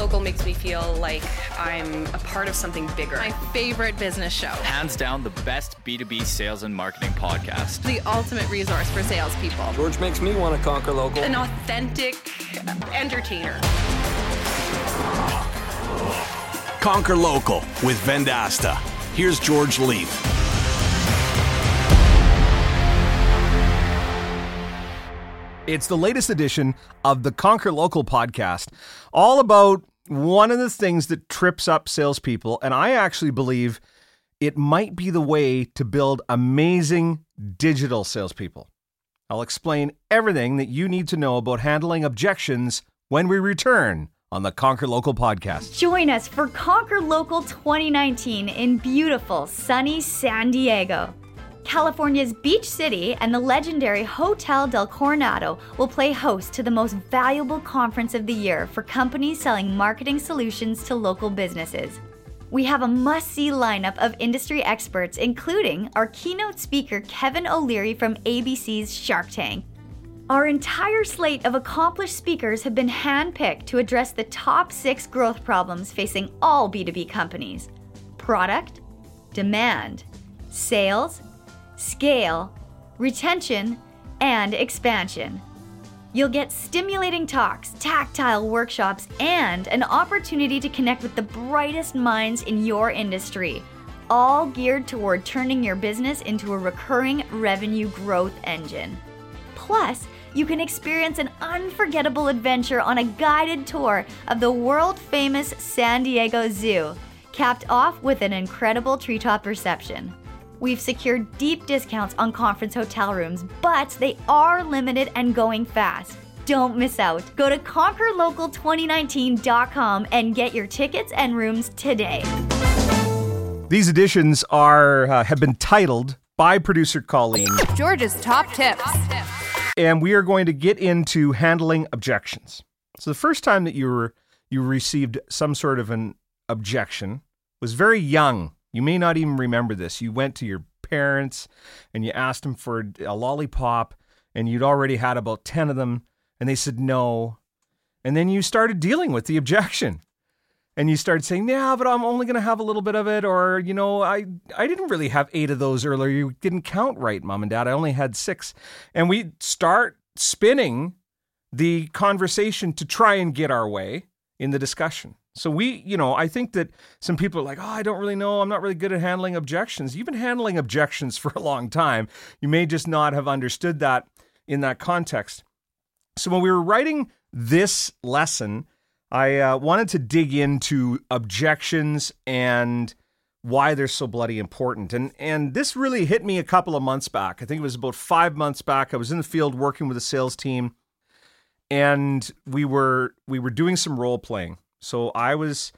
Local makes me feel like I'm a part of something bigger. My favorite business show. Hands down, the best B2B sales and marketing podcast. The ultimate resource for salespeople. George makes me want to conquer local. An authentic entertainer. Conquer Local with Vendasta. Here's George Leith. It's the latest edition of the Conquer Local podcast, all about one of the things that trips up salespeople. And I actually believe it might be the way to build amazing digital salespeople. I'll explain everything that you need to know about handling objections when we return on the Conquer Local podcast. Join us for Conquer Local 2019 in beautiful, sunny San Diego. California's Beach City and the legendary Hotel del Coronado will play host to the most valuable conference of the year for companies selling marketing solutions to local businesses. We have a must see lineup of industry experts, including our keynote speaker, Kevin O'Leary from ABC's Shark Tank. Our entire slate of accomplished speakers have been handpicked to address the top six growth problems facing all B2B companies product, demand, sales, scale, retention, and expansion. You'll get stimulating talks, tactile workshops, and an opportunity to connect with the brightest minds in your industry, all geared toward turning your business into a recurring revenue growth engine. Plus, you can experience an unforgettable adventure on a guided tour of the world famous San Diego Zoo, capped off with an incredible treetop reception. We've secured deep discounts on conference hotel rooms, but they are limited and going fast. Don't miss out. Go to conquerlocal2019.com and get your tickets and rooms today. These editions are uh, have been titled by producer Colleen. George's top tips. and we are going to get into handling objections. So the first time that you were you received some sort of an objection was very young. You may not even remember this. You went to your parents and you asked them for a lollipop and you'd already had about 10 of them and they said no. And then you started dealing with the objection. And you started saying, "Yeah, but I'm only going to have a little bit of it," or you know, I I didn't really have eight of those earlier. You didn't count right, mom and dad. I only had six, and we start spinning the conversation to try and get our way in the discussion. So we, you know, I think that some people are like, "Oh, I don't really know. I'm not really good at handling objections." You've been handling objections for a long time. You may just not have understood that in that context. So when we were writing this lesson, I uh, wanted to dig into objections and why they're so bloody important. And and this really hit me a couple of months back. I think it was about 5 months back. I was in the field working with a sales team and we were we were doing some role playing. So I was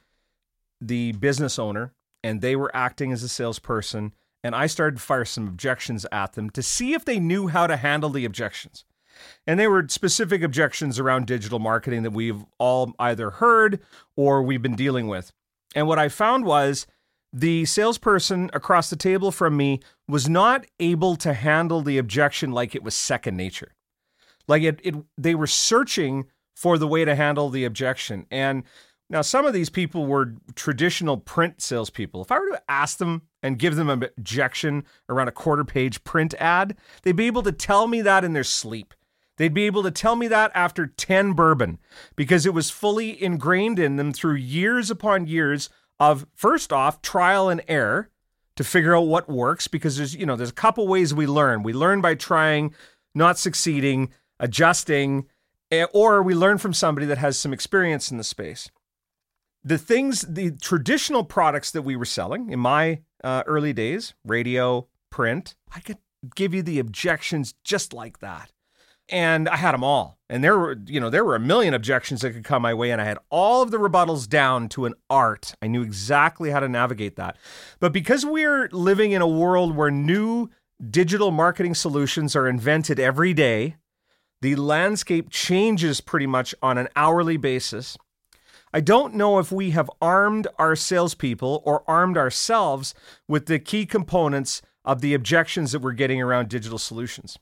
the business owner and they were acting as a salesperson and I started to fire some objections at them to see if they knew how to handle the objections. And they were specific objections around digital marketing that we've all either heard or we've been dealing with. And what I found was the salesperson across the table from me was not able to handle the objection like it was second nature. Like it, it they were searching for the way to handle the objection. And now some of these people were traditional print salespeople. If I were to ask them and give them an objection around a quarter page print ad, they'd be able to tell me that in their sleep. They'd be able to tell me that after 10 bourbon because it was fully ingrained in them through years upon years of first off trial and error to figure out what works because there's you know there's a couple ways we learn. We learn by trying, not succeeding, adjusting, eh, or we learn from somebody that has some experience in the space. The things, the traditional products that we were selling in my uh, early days, radio, print, I could give you the objections just like that and I had them all. And there were, you know, there were a million objections that could come my way, and I had all of the rebuttals down to an art. I knew exactly how to navigate that. But because we're living in a world where new digital marketing solutions are invented every day, the landscape changes pretty much on an hourly basis. I don't know if we have armed our salespeople or armed ourselves with the key components of the objections that we're getting around digital solutions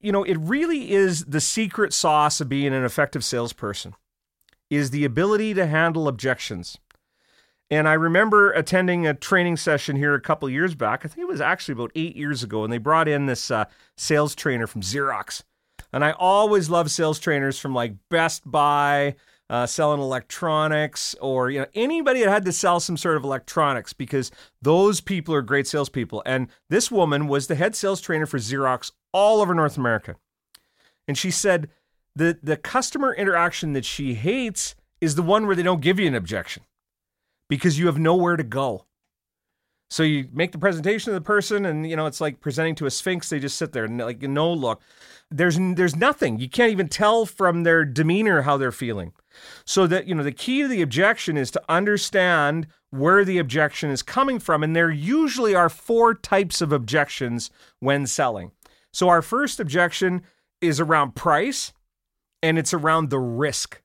you know, it really is the secret sauce of being an effective salesperson is the ability to handle objections. And I remember attending a training session here a couple years back. I think it was actually about eight years ago, and they brought in this uh, sales trainer from Xerox. And I always love sales trainers from like Best Buy, uh, selling electronics, or you know anybody that had to sell some sort of electronics because those people are great salespeople. And this woman was the head sales trainer for Xerox all over North America. And she said the the customer interaction that she hates is the one where they don't give you an objection because you have nowhere to go. So you make the presentation to the person, and you know it's like presenting to a sphinx. They just sit there and like no look. There's there's nothing. You can't even tell from their demeanor how they're feeling. So that you know the key to the objection is to understand where the objection is coming from, and there usually are four types of objections when selling. So our first objection is around price, and it's around the risk.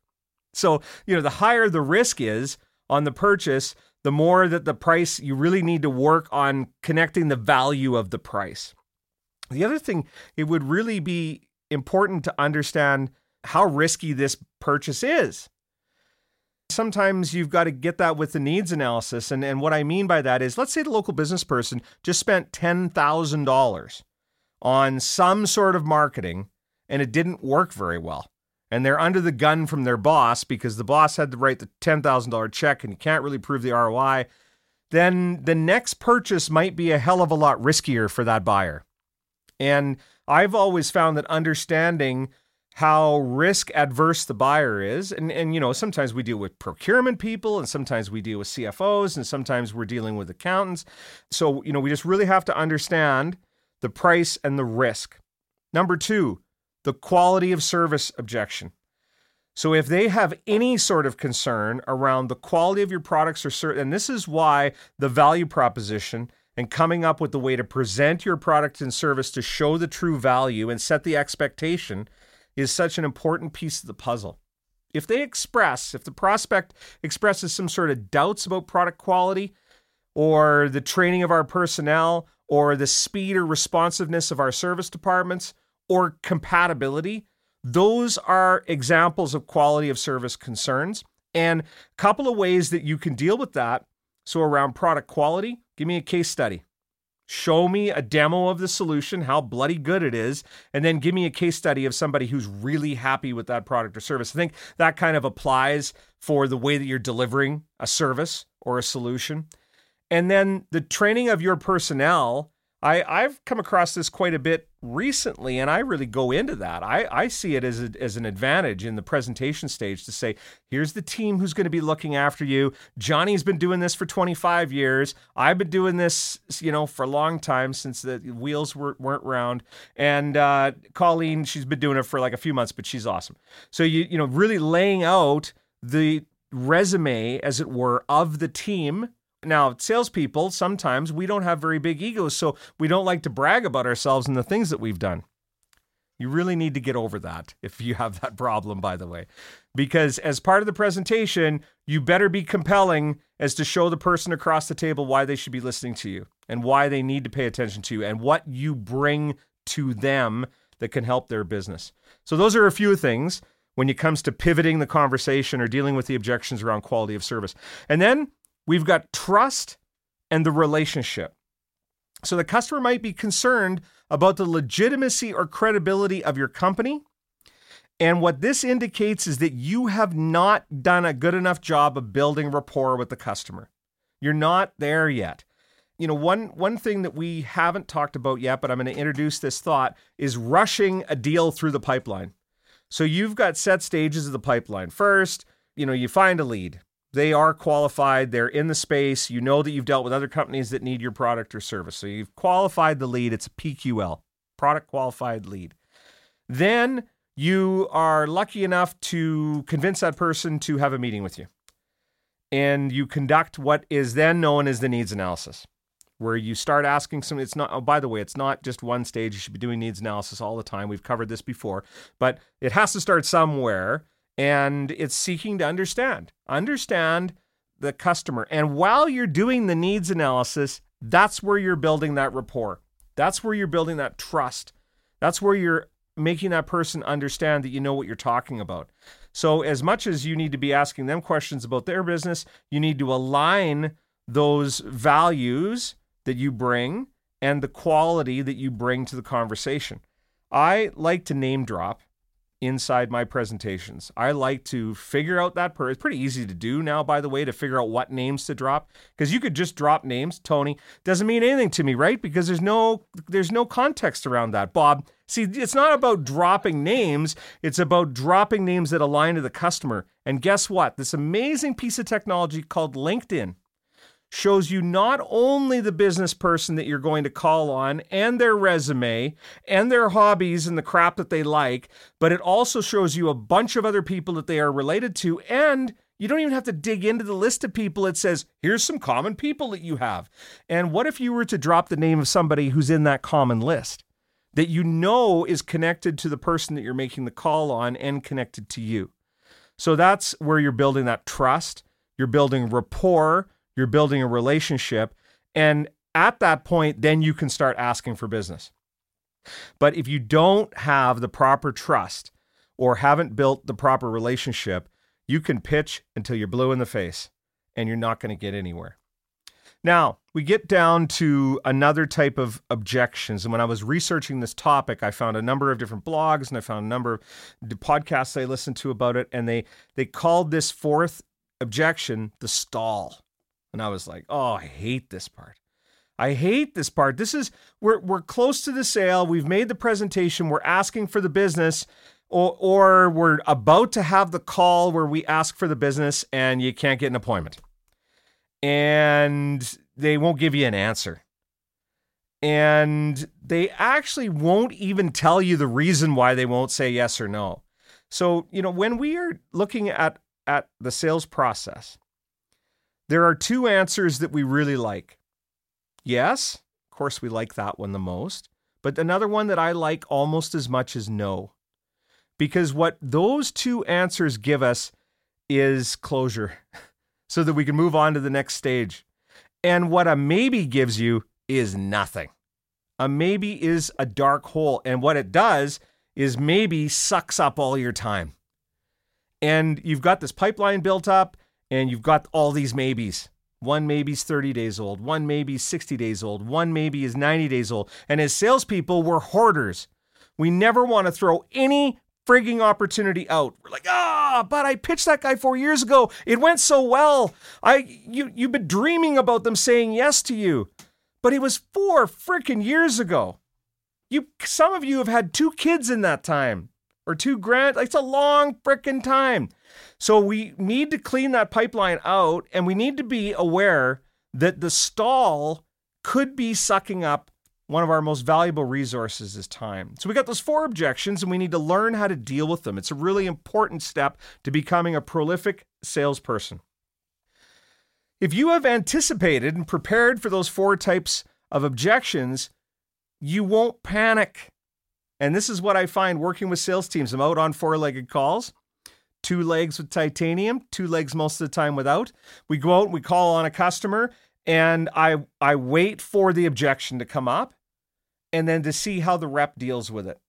So you know the higher the risk is on the purchase, the more that the price, you really need to work on connecting the value of the price. The other thing, it would really be important to understand how risky this purchase is. Sometimes you've got to get that with the needs analysis. And, and what I mean by that is let's say the local business person just spent $10,000 on some sort of marketing and it didn't work very well and they're under the gun from their boss because the boss had to write the $10,000 check and you can't really prove the ROI, then the next purchase might be a hell of a lot riskier for that buyer. And I've always found that understanding how risk adverse the buyer is and and you know sometimes we deal with procurement people and sometimes we deal with CFOs and sometimes we're dealing with accountants. So you know we just really have to understand the price and the risk. Number 2 the quality of service objection. So if they have any sort of concern around the quality of your products or service, and this is why the value proposition and coming up with the way to present your product and service to show the true value and set the expectation is such an important piece of the puzzle. If they express, if the prospect expresses some sort of doubts about product quality or the training of our personnel or the speed or responsiveness of our service departments, or compatibility, those are examples of quality of service concerns. And a couple of ways that you can deal with that. So, around product quality, give me a case study. Show me a demo of the solution, how bloody good it is, and then give me a case study of somebody who's really happy with that product or service. I think that kind of applies for the way that you're delivering a service or a solution. And then the training of your personnel I, I've come across this quite a bit recently, and I really go into that. I, I see it as, a, as an advantage in the presentation stage to say, here's the team who's going to be looking after you. Johnny's been doing this for 25 years. I've been doing this, you know, for a long time since the wheels were, weren't round. And uh, Colleen, she's been doing it for like a few months, but she's awesome. So, you, you know, really laying out the resume, as it were, of the team now, salespeople, sometimes we don't have very big egos, so we don't like to brag about ourselves and the things that we've done. You really need to get over that if you have that problem, by the way. Because as part of the presentation, you better be compelling as to show the person across the table why they should be listening to you and why they need to pay attention to you and what you bring to them that can help their business. So, those are a few things when it comes to pivoting the conversation or dealing with the objections around quality of service. And then We've got trust and the relationship. So the customer might be concerned about the legitimacy or credibility of your company. And what this indicates is that you have not done a good enough job of building rapport with the customer. You're not there yet. You know, one one thing that we haven't talked about yet, but I'm going to introduce this thought is rushing a deal through the pipeline. So you've got set stages of the pipeline. First, you know, you find a lead they are qualified, they're in the space, you know that you've dealt with other companies that need your product or service. So you've qualified the lead, it's a PQL, product qualified lead. Then you are lucky enough to convince that person to have a meeting with you. And you conduct what is then known as the needs analysis, where you start asking some. It's not, oh, by the way, it's not just one stage. You should be doing needs analysis all the time. We've covered this before, but it has to start somewhere and it's seeking to understand. Understand the customer. And while you're doing the needs analysis that's where you're building that rapport. That's where you're building that trust. That's where you're making that person understand that you know what you're talking about. So, as much as you need to be asking them questions about their business, you need to align those values that you bring and the quality that you bring to the conversation. I like to name drop inside my presentations. I like to figure out that per it's pretty easy to do now by the way to figure out what names to drop because you could just drop names. Tony doesn't mean anything to me, right? Because there's no there's no context around that. Bob, see, it's not about dropping names, it's about dropping names that align to the customer. And guess what? This amazing piece of technology called LinkedIn shows you not only the business person that you're going to call on and their resume and their hobbies and the crap that they like, but it also shows you a bunch of other people that they are related to. And you don't even have to dig into the list of people. It says, here's some common people that you have. And what if you were to drop the name of somebody who's in that common list that you know is connected to the person that you're making the call on and connected to you? So that's where you're building that trust. You're building rapport you're building a relationship. And at that point, then you can start asking for business. But if you don't have the proper trust or haven't built the proper relationship, you can pitch until you're blue in the face and you're not going to get anywhere. Now, we get down to another type of objections. And when I was researching this topic, I found a number of different blogs and I found a number of podcasts I listened to about it. And they, they called this fourth objection the stall. And I was like, oh, I hate this part. I hate this part. This is we're we're close to the sale. We've made the presentation. We're asking for the business, or or we're about to have the call where we ask for the business, and you can't get an appointment, and they won't give you an answer, and they actually won't even tell you the reason why they won't say yes or no. So you know when we are looking at at the sales process there are two answers that we really like. Yes, of course, we like that one the most. But another one that I like almost as much as no. Because what those two answers give us is closure so that we can move on to the next stage. And what a maybe gives you is nothing. A maybe is a dark hole. And what it does is maybe sucks up all your time. And you've got this pipeline built up and you've got all these maybes. One maybe's 30 days old, one maybe's 60 days old, one maybe is 90 days old. And as salespeople, we're hoarders. We never want to throw any frigging opportunity out. We're like, ah, but I pitched that guy four years ago. It went so well. I you you've been dreaming about them saying yes to you. But it was four freaking years ago. You some of you have had two kids in that time. Or two grand. It's a long freaking time. So we need to clean that pipeline out and we need to be aware that the stall could be sucking up one of our most valuable resources is time. So we got those four objections and we need to learn how to deal with them. It's a really important step to becoming a prolific salesperson. If you have anticipated and prepared for those four types of objections, you won't panic. And this is what I find working with sales teams. I'm out on four legged calls two legs with titanium, two legs most of the time without. We go out and we call on a customer and I I wait for the objection to come up and then to see how the rep deals with it.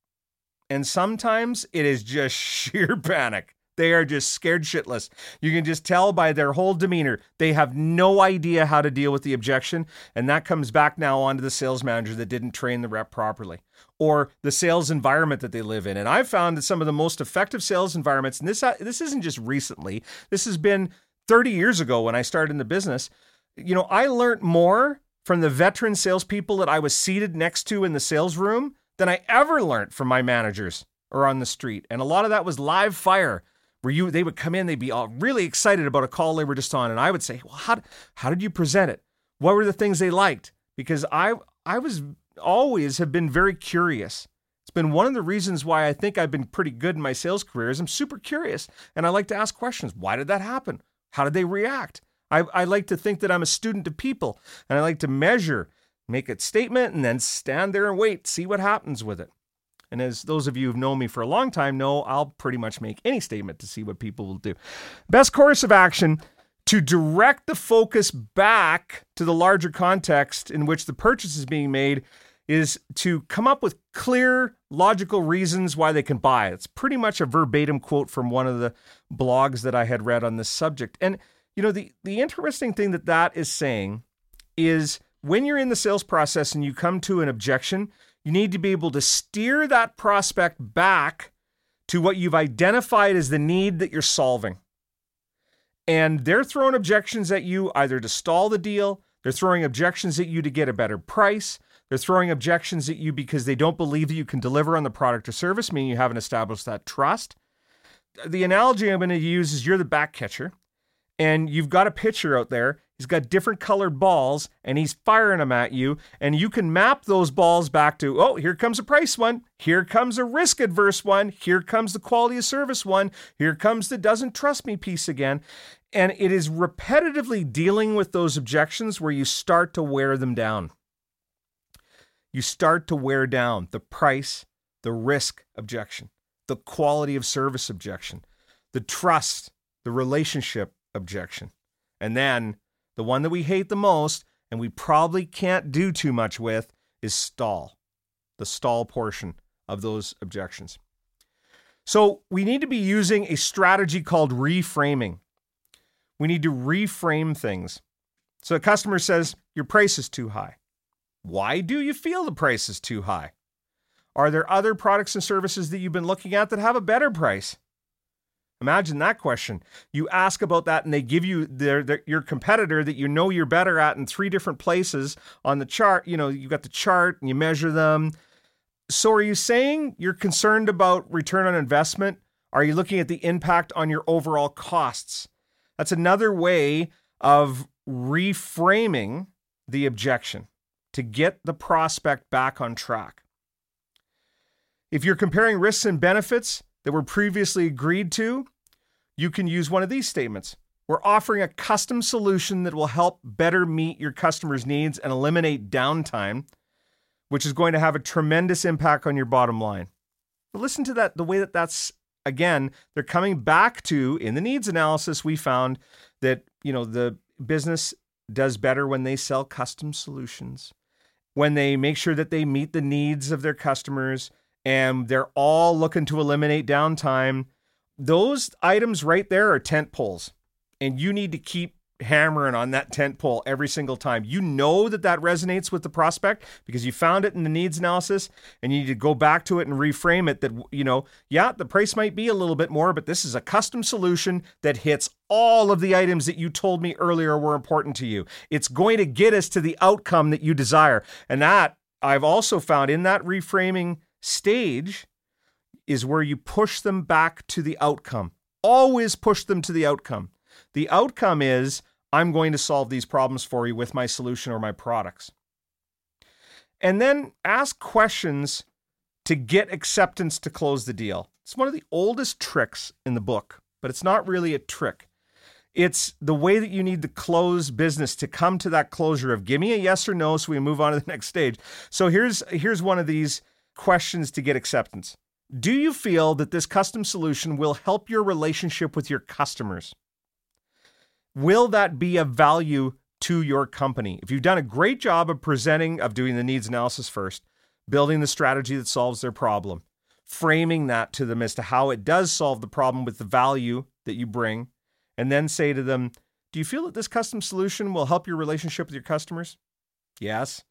And sometimes it is just sheer panic. They are just scared shitless. You can just tell by their whole demeanor. They have no idea how to deal with the objection. And that comes back now onto the sales manager that didn't train the rep properly or the sales environment that they live in. And I've found that some of the most effective sales environments, and this, uh, this isn't just recently, this has been 30 years ago when I started in the business. You know, I learned more from the veteran salespeople that I was seated next to in the sales room than I ever learned from my managers or on the street. And a lot of that was live fire where you they would come in, they'd be all really excited about a call they were just on, and I would say, "Well, how how did you present it? What were the things they liked?" Because I I was always have been very curious. It's been one of the reasons why I think I've been pretty good in my sales career. Is I'm super curious, and I like to ask questions. Why did that happen? How did they react? I, I like to think that I'm a student of people, and I like to measure, make a statement, and then stand there and wait, see what happens with it. And as those of you who've known me for a long time know, I'll pretty much make any statement to see what people will do. Best course of action to direct the focus back to the larger context in which the purchase is being made is to come up with clear, logical reasons why they can buy. It's pretty much a verbatim quote from one of the blogs that I had read on this subject. And you know, the the interesting thing that that is saying is when you're in the sales process and you come to an objection, you need to be able to steer that prospect back to what you've identified as the need that you're solving. And they're throwing objections at you either to stall the deal, they're throwing objections at you to get a better price, they're throwing objections at you because they don't believe that you can deliver on the product or service, meaning you haven't established that trust. The analogy I'm going to use is you're the back catcher and you've got a pitcher out there. He's got different colored balls and he's firing them at you. And you can map those balls back to, oh, here comes a price one. Here comes a risk adverse one. Here comes the quality of service one. Here comes the doesn't trust me piece again. And it is repetitively dealing with those objections where you start to wear them down. You start to wear down the price, the risk objection, the quality of service objection, the trust, the relationship objection. And then the one that we hate the most and we probably can't do too much with is stall, the stall portion of those objections. So we need to be using a strategy called reframing. We need to reframe things. So a customer says, Your price is too high. Why do you feel the price is too high? Are there other products and services that you've been looking at that have a better price? Imagine that question. You ask about that, and they give you their, their, your competitor that you know you're better at in three different places on the chart. You know, you got the chart and you measure them. So, are you saying you're concerned about return on investment? Are you looking at the impact on your overall costs? That's another way of reframing the objection to get the prospect back on track. If you're comparing risks and benefits, that were previously agreed to, you can use one of these statements. We're offering a custom solution that will help better meet your customers' needs and eliminate downtime, which is going to have a tremendous impact on your bottom line. But listen to that, the way that that's again, they're coming back to in the needs analysis we found that, you know, the business does better when they sell custom solutions, when they make sure that they meet the needs of their customers, and they're all looking to eliminate downtime. Those items right there are tent poles, and you need to keep hammering on that tent pole every single time. You know that that resonates with the prospect because you found it in the needs analysis and you need to go back to it and reframe it that you know, yeah, the price might be a little bit more, but this is a custom solution that hits all of the items that you told me earlier were important to you. It's going to get us to the outcome that you desire. And that I've also found in that reframing stage is where you push them back to the outcome. Always push them to the outcome. The outcome is I'm going to solve these problems for you with my solution or my products. And then ask questions to get acceptance to close the deal. It's one of the oldest tricks in the book, but it's not really a trick. It's the way that you need to close business to come to that closure of give me a yes or no so we move on to the next stage. So here's here's one of these questions to get acceptance. Do you feel that this custom solution will help your relationship with your customers? Will that be of value to your company? If you've done a great job of presenting, of doing the needs analysis first, building the strategy that solves their problem, framing that to them as to how it does solve the problem with the value that you bring, and then say to them, Do you feel that this custom solution will help your relationship with your customers? Yes.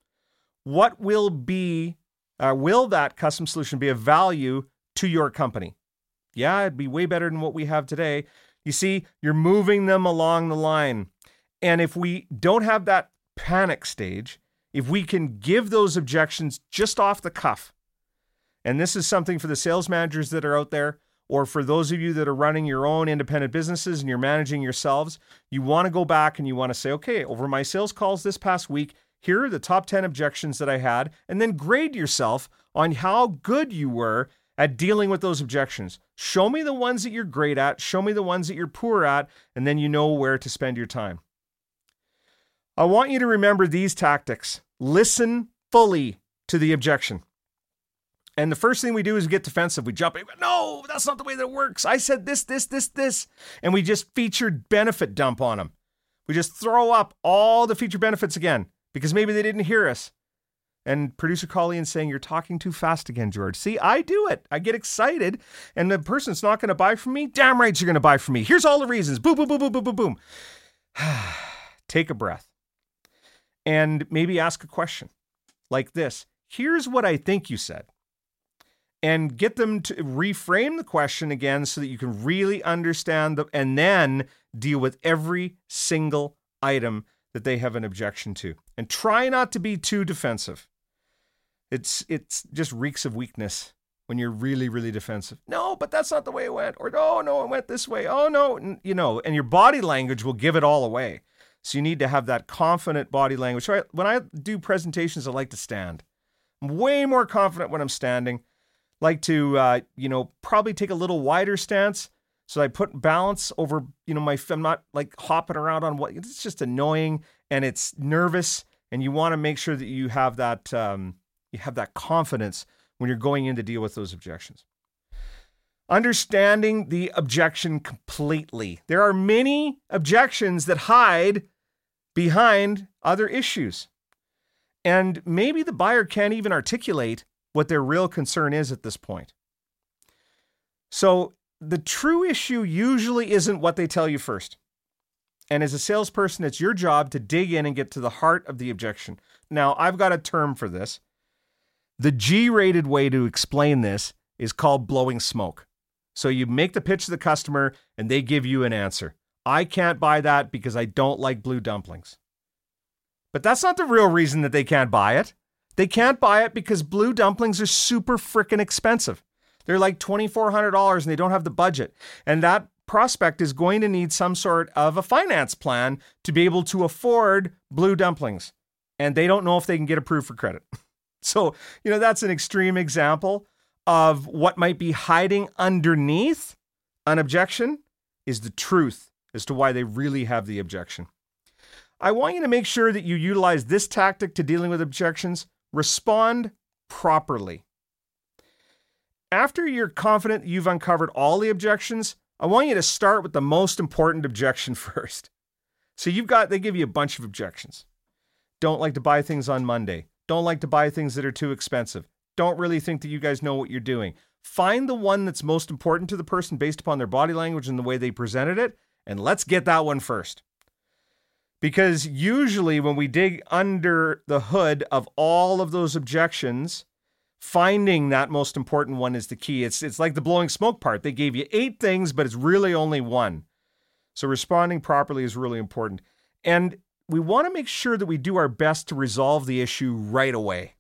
What will be uh, will that custom solution be of value to your company? Yeah, it'd be way better than what we have today. You see, you're moving them along the line. And if we don't have that panic stage, if we can give those objections just off the cuff, and this is something for the sales managers that are out there, or for those of you that are running your own independent businesses and you're managing yourselves, you want to go back and you want to say, okay, over my sales calls this past week, here are the top 10 objections that I had, and then grade yourself on how good you were at dealing with those objections. Show me the ones that you're great at, show me the ones that you're poor at, and then you know where to spend your time. I want you to remember these tactics. Listen fully to the objection. And the first thing we do is get defensive. We jump in. No, that's not the way that works. I said this, this, this, this. And we just featured benefit dump on them. We just throw up all the feature benefits again because maybe they didn't hear us. And producer Colleen saying, You're talking too fast again, George. See, I do it. I get excited, and the person's not going to buy from me. Damn right you're going to buy from me. Here's all the reasons. Boom, boom, boom, boom, boom, boom, boom. Take a breath and maybe ask a question like this Here's what I think you said. And get them to reframe the question again so that you can really understand the, and then deal with every single item that they have an objection to. And try not to be too defensive. It's it's just reeks of weakness when you're really really defensive. No, but that's not the way it went. Or oh no, it went this way. Oh no, and, you know, and your body language will give it all away. So you need to have that confident body language. So I, when I do presentations, I like to stand. I'm way more confident when I'm standing. Like to, uh, you know, probably take a little wider stance. So I put balance over, you know, my. I'm not like hopping around on what. It's just annoying and it's nervous, and you want to make sure that you have that, um, you have that confidence when you're going in to deal with those objections. Understanding the objection completely. There are many objections that hide behind other issues. And maybe the buyer can't even articulate what their real concern is at this point. So the true issue usually isn't what they tell you first. And as a salesperson, it's your job to dig in and get to the heart of the objection. Now, I've got a term for this. The G rated way to explain this is called blowing smoke. So you make the pitch to the customer and they give you an answer. I can't buy that because I don't like blue dumplings. But that's not the real reason that they can't buy it. They can't buy it because blue dumplings are super freaking expensive. They're like $2,400 and they don't have the budget. And that prospect is going to need some sort of a finance plan to be able to afford blue dumplings. And they don't know if they can get approved for credit. So, you know, that's an extreme example of what might be hiding underneath an objection is the truth as to why they really have the objection. I want you to make sure that you utilize this tactic to dealing with objections. Respond properly. After you're confident you've uncovered all the objections, I want you to start with the most important objection first. So you've got, they give you a bunch of objections. Don't like to buy things on Monday. Don't like to buy things that are too expensive. Don't really think that you guys know what you're doing. Find the one that's most important to the person based upon their body language and the way they presented it, and let's get that one first. Because usually, when we dig under the hood of all of those objections, finding that most important one is the key. It's, it's like the blowing smoke part. They gave you eight things, but it's really only one. So, responding properly is really important. And we want to make sure that we do our best to resolve the issue right away.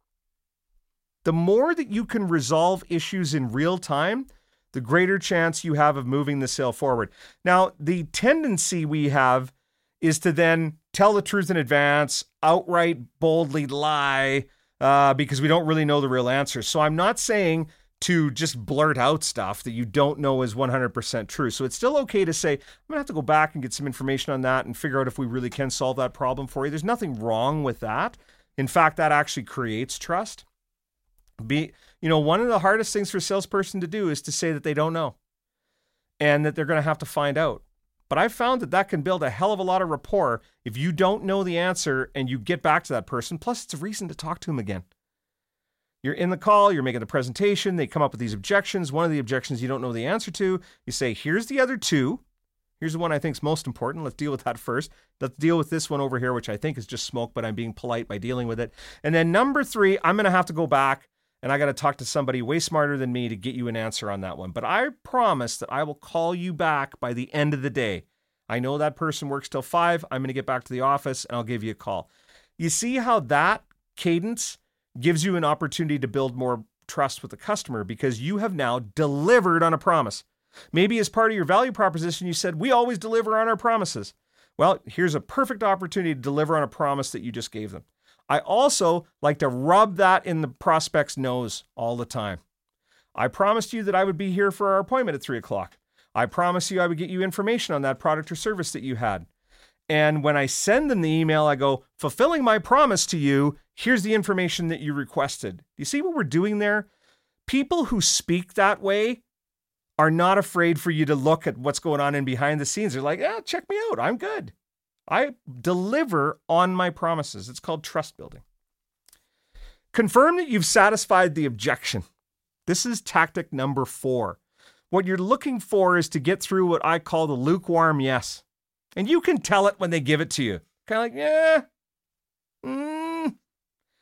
The more that you can resolve issues in real time, the greater chance you have of moving the sale forward. Now, the tendency we have is to then tell the truth in advance, outright boldly lie, uh, because we don't really know the real answer. So I'm not saying to just blurt out stuff that you don't know is 100% true. So it's still okay to say, I'm going to have to go back and get some information on that and figure out if we really can solve that problem for you. There's nothing wrong with that. In fact, that actually creates trust. Be, you know, one of the hardest things for a salesperson to do is to say that they don't know and that they're going to have to find out. But I've found that that can build a hell of a lot of rapport if you don't know the answer and you get back to that person. Plus, it's a reason to talk to them again. You're in the call, you're making the presentation, they come up with these objections. One of the objections you don't know the answer to, you say, here's the other two. Here's the one I think is most important. Let's deal with that first. Let's deal with this one over here, which I think is just smoke, but I'm being polite by dealing with it. And then number three, I'm going to have to go back and I got to talk to somebody way smarter than me to get you an answer on that one. But I promise that I will call you back by the end of the day. I know that person works till five. I'm going to get back to the office and I'll give you a call. You see how that cadence gives you an opportunity to build more trust with the customer because you have now delivered on a promise. Maybe as part of your value proposition, you said, We always deliver on our promises. Well, here's a perfect opportunity to deliver on a promise that you just gave them. I also like to rub that in the prospect's nose all the time. I promised you that I would be here for our appointment at three o'clock. I promised you I would get you information on that product or service that you had. And when I send them the email, I go, fulfilling my promise to you, here's the information that you requested. Do you see what we're doing there? People who speak that way are not afraid for you to look at what's going on in behind the scenes. They're like, yeah, check me out. I'm good. I deliver on my promises. It's called trust building. Confirm that you've satisfied the objection. This is tactic number four. What you're looking for is to get through what I call the lukewarm yes. And you can tell it when they give it to you. Kind of like, yeah, mm.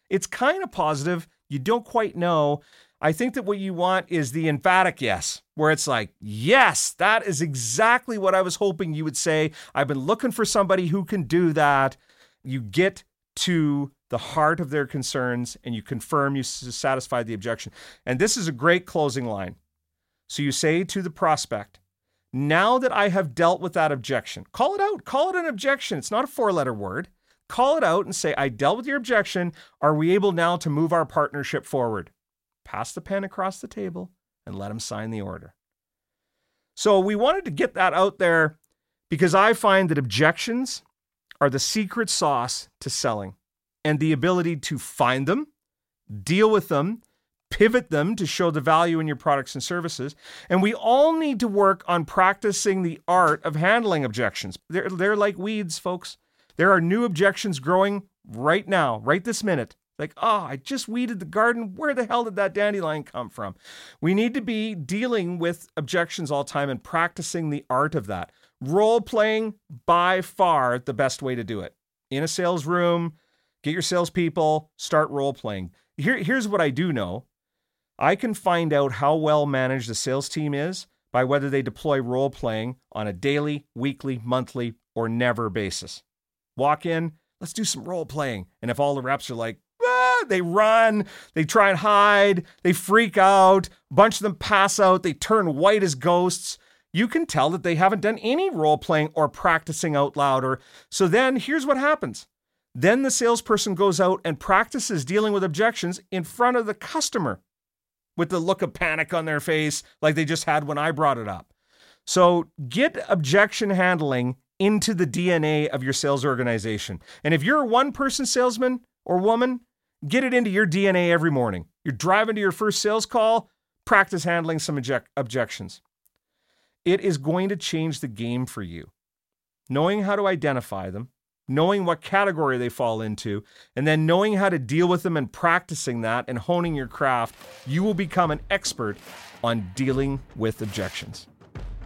it's kind of positive. You don't quite know. I think that what you want is the emphatic yes, where it's like, yes, that is exactly what I was hoping you would say. I've been looking for somebody who can do that. You get to the heart of their concerns and you confirm you satisfied the objection. And this is a great closing line. So you say to the prospect, now that I have dealt with that objection, call it out. Call it an objection. It's not a four letter word. Call it out and say, I dealt with your objection. Are we able now to move our partnership forward? Pass the pen across the table and let him sign the order. So we wanted to get that out there because I find that objections are the secret sauce to selling and the ability to find them, deal with them, pivot them to show the value in your products and services. And we all need to work on practicing the art of handling objections. They're, they're like weeds, folks. There are new objections growing right now, right this minute. Like, oh, I just weeded the garden. Where the hell did that dandelion come from? We need to be dealing with objections all time and practicing the art of that. Role playing, by far, the best way to do it. In a sales room, get your salespeople, start role playing. Here, here's what I do know I can find out how well managed the sales team is by whether they deploy role playing on a daily, weekly, monthly, or never basis. Walk in, let's do some role playing. And if all the reps are like, they run, they try and hide, they freak out, a bunch of them pass out, they turn white as ghosts. You can tell that they haven't done any role playing or practicing out loud. Or so then here's what happens. Then the salesperson goes out and practices dealing with objections in front of the customer with the look of panic on their face like they just had when I brought it up. So get objection handling into the DNA of your sales organization. And if you're a one person salesman or woman, get it into your DNA every morning. You're driving to your first sales call, practice handling some object- objections. It is going to change the game for you. Knowing how to identify them, knowing what category they fall into, and then knowing how to deal with them and practicing that and honing your craft, you will become an expert on dealing with objections.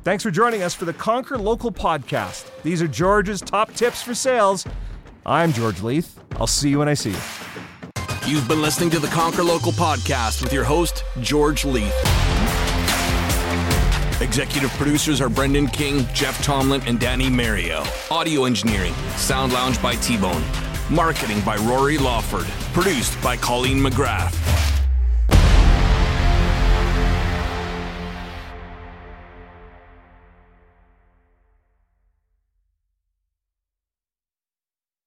Thanks for joining us for the Conquer Local podcast. These are George's top tips for sales. I'm George Leith. I'll see you when I see you. You've been listening to the Conquer Local podcast with your host, George Leith. Executive producers are Brendan King, Jeff Tomlin, and Danny Mario. Audio engineering, Sound Lounge by T Bone. Marketing by Rory Lawford. Produced by Colleen McGrath.